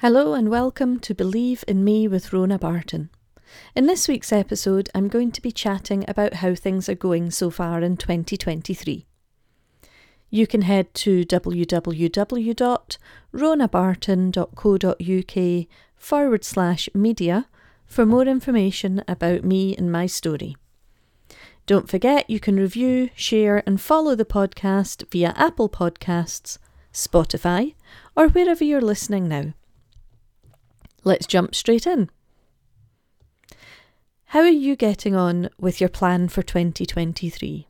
Hello and welcome to Believe in Me with Rhona Barton. In this week's episode, I'm going to be chatting about how things are going so far in 2023. You can head to www.rhonabarton.co.uk forward slash media for more information about me and my story. Don't forget you can review, share, and follow the podcast via Apple Podcasts, Spotify, or wherever you're listening now. Let's jump straight in. How are you getting on with your plan for 2023?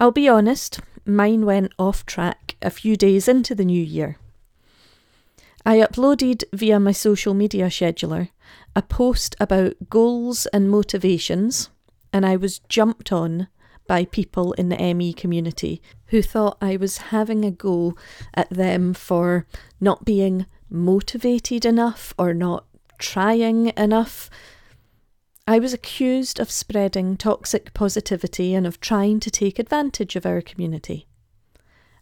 I'll be honest, mine went off track a few days into the new year. I uploaded via my social media scheduler a post about goals and motivations, and I was jumped on by people in the ME community who thought I was having a go at them for not being motivated enough or not trying enough. I was accused of spreading toxic positivity and of trying to take advantage of our community.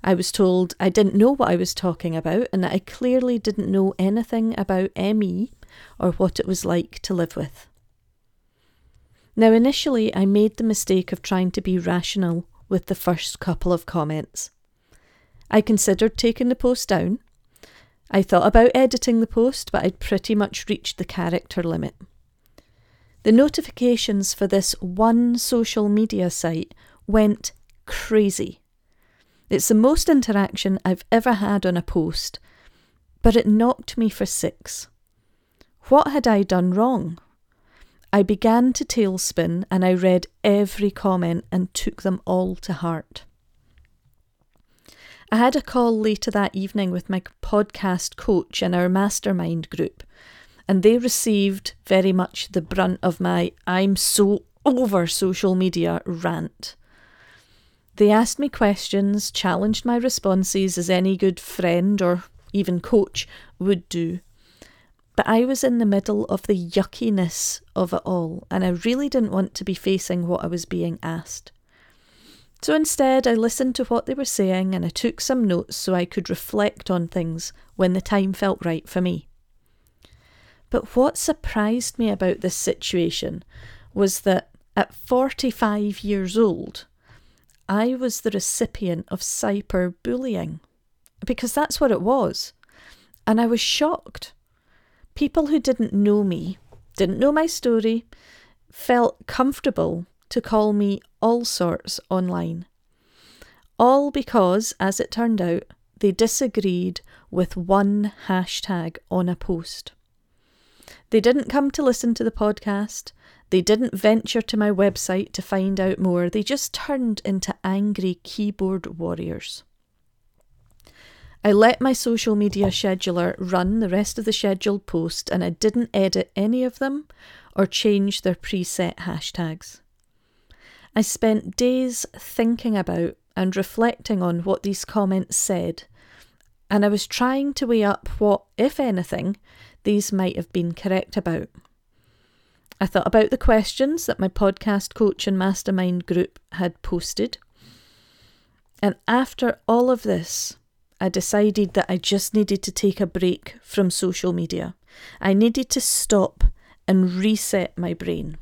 I was told I didn't know what I was talking about and that I clearly didn't know anything about ME or what it was like to live with. Now, initially, I made the mistake of trying to be rational with the first couple of comments. I considered taking the post down I thought about editing the post, but I'd pretty much reached the character limit. The notifications for this one social media site went crazy. It's the most interaction I've ever had on a post, but it knocked me for six. What had I done wrong? I began to tailspin and I read every comment and took them all to heart. I had a call later that evening with my podcast coach in our mastermind group, and they received very much the brunt of my I'm so over social media rant. They asked me questions, challenged my responses as any good friend or even coach would do. But I was in the middle of the yuckiness of it all, and I really didn't want to be facing what I was being asked. So instead, I listened to what they were saying and I took some notes so I could reflect on things when the time felt right for me. But what surprised me about this situation was that at 45 years old, I was the recipient of cyberbullying. Because that's what it was. And I was shocked. People who didn't know me, didn't know my story, felt comfortable to call me all sorts online. All because, as it turned out, they disagreed with one hashtag on a post. They didn't come to listen to the podcast. They didn't venture to my website to find out more. They just turned into angry keyboard warriors. I let my social media scheduler run the rest of the scheduled post and I didn't edit any of them or change their preset hashtags. I spent days thinking about and reflecting on what these comments said, and I was trying to weigh up what, if anything, these might have been correct about. I thought about the questions that my podcast coach and mastermind group had posted. And after all of this, I decided that I just needed to take a break from social media. I needed to stop and reset my brain.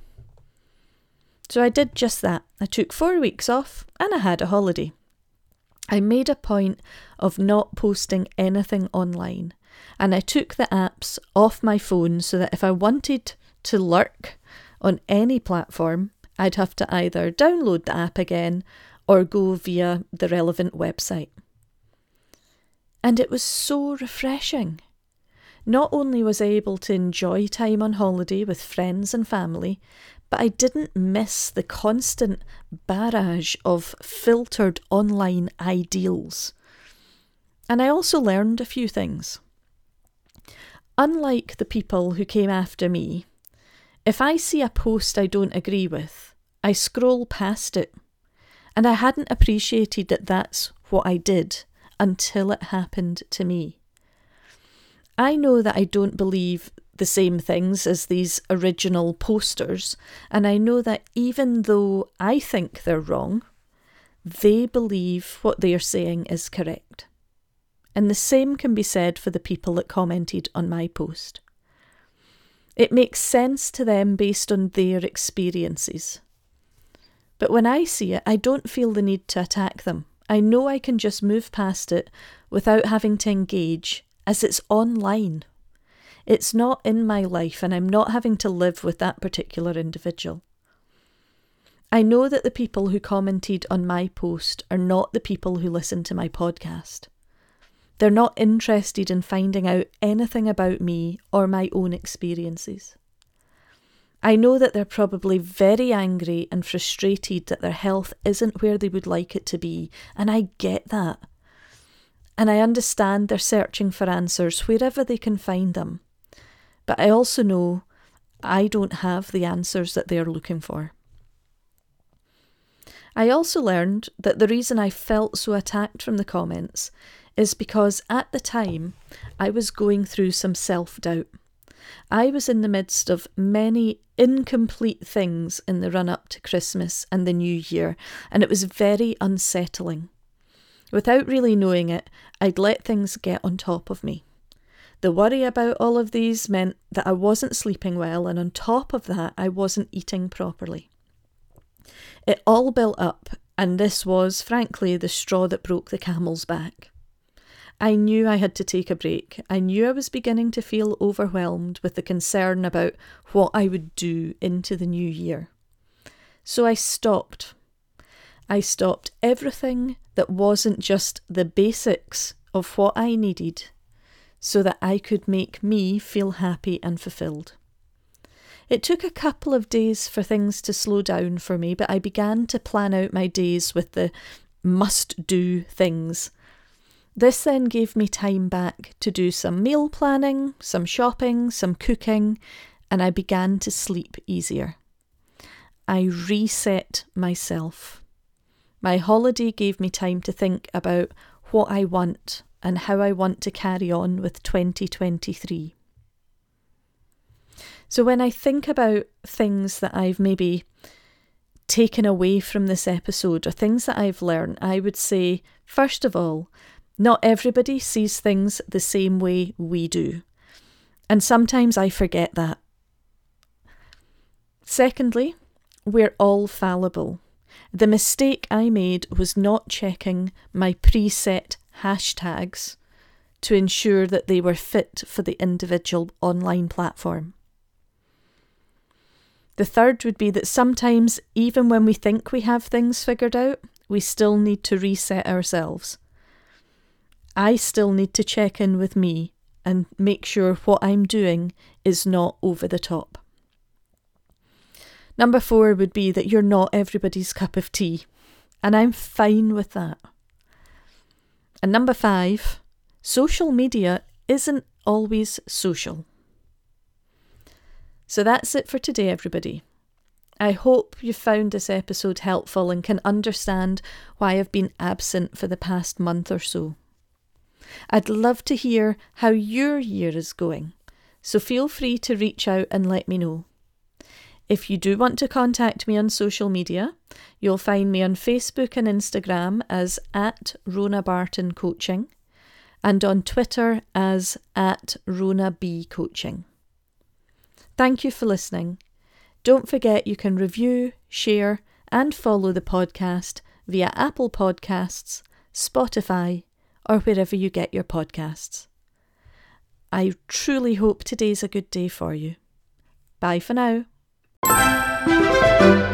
So I did just that. I took four weeks off and I had a holiday. I made a point of not posting anything online and I took the apps off my phone so that if I wanted to lurk on any platform, I'd have to either download the app again or go via the relevant website. And it was so refreshing. Not only was I able to enjoy time on holiday with friends and family, but I didn't miss the constant barrage of filtered online ideals. And I also learned a few things. Unlike the people who came after me, if I see a post I don't agree with, I scroll past it. And I hadn't appreciated that that's what I did until it happened to me. I know that I don't believe the same things as these original posters, and I know that even though I think they're wrong, they believe what they are saying is correct. and the same can be said for the people that commented on my post. It makes sense to them based on their experiences. But when I see it, I don't feel the need to attack them. I know I can just move past it without having to engage, as it's online. It's not in my life, and I'm not having to live with that particular individual. I know that the people who commented on my post are not the people who listen to my podcast. They're not interested in finding out anything about me or my own experiences. I know that they're probably very angry and frustrated that their health isn't where they would like it to be, and I get that. And I understand they're searching for answers wherever they can find them. But I also know I don't have the answers that they're looking for. I also learned that the reason I felt so attacked from the comments is because at the time I was going through some self doubt. I was in the midst of many incomplete things in the run up to Christmas and the New Year, and it was very unsettling. Without really knowing it, I'd let things get on top of me. The worry about all of these meant that I wasn't sleeping well, and on top of that, I wasn't eating properly. It all built up, and this was, frankly, the straw that broke the camel's back. I knew I had to take a break. I knew I was beginning to feel overwhelmed with the concern about what I would do into the new year. So I stopped. I stopped everything that wasn't just the basics of what I needed so that I could make me feel happy and fulfilled. It took a couple of days for things to slow down for me, but I began to plan out my days with the must do things this then gave me time back to do some meal planning, some shopping, some cooking, and I began to sleep easier. I reset myself. My holiday gave me time to think about what I want and how I want to carry on with 2023. So, when I think about things that I've maybe taken away from this episode or things that I've learned, I would say, first of all, not everybody sees things the same way we do. And sometimes I forget that. Secondly, we're all fallible. The mistake I made was not checking my preset hashtags to ensure that they were fit for the individual online platform. The third would be that sometimes, even when we think we have things figured out, we still need to reset ourselves. I still need to check in with me and make sure what I'm doing is not over the top. Number four would be that you're not everybody's cup of tea, and I'm fine with that. And number five, social media isn't always social. So that's it for today, everybody. I hope you found this episode helpful and can understand why I've been absent for the past month or so. I'd love to hear how your year is going, so feel free to reach out and let me know. If you do want to contact me on social media, you'll find me on Facebook and Instagram as at Rhona Barton Coaching and on Twitter as at Rhona B Coaching. Thank you for listening. Don't forget you can review, share, and follow the podcast via Apple Podcasts, Spotify, or wherever you get your podcasts. I truly hope today's a good day for you. Bye for now. Música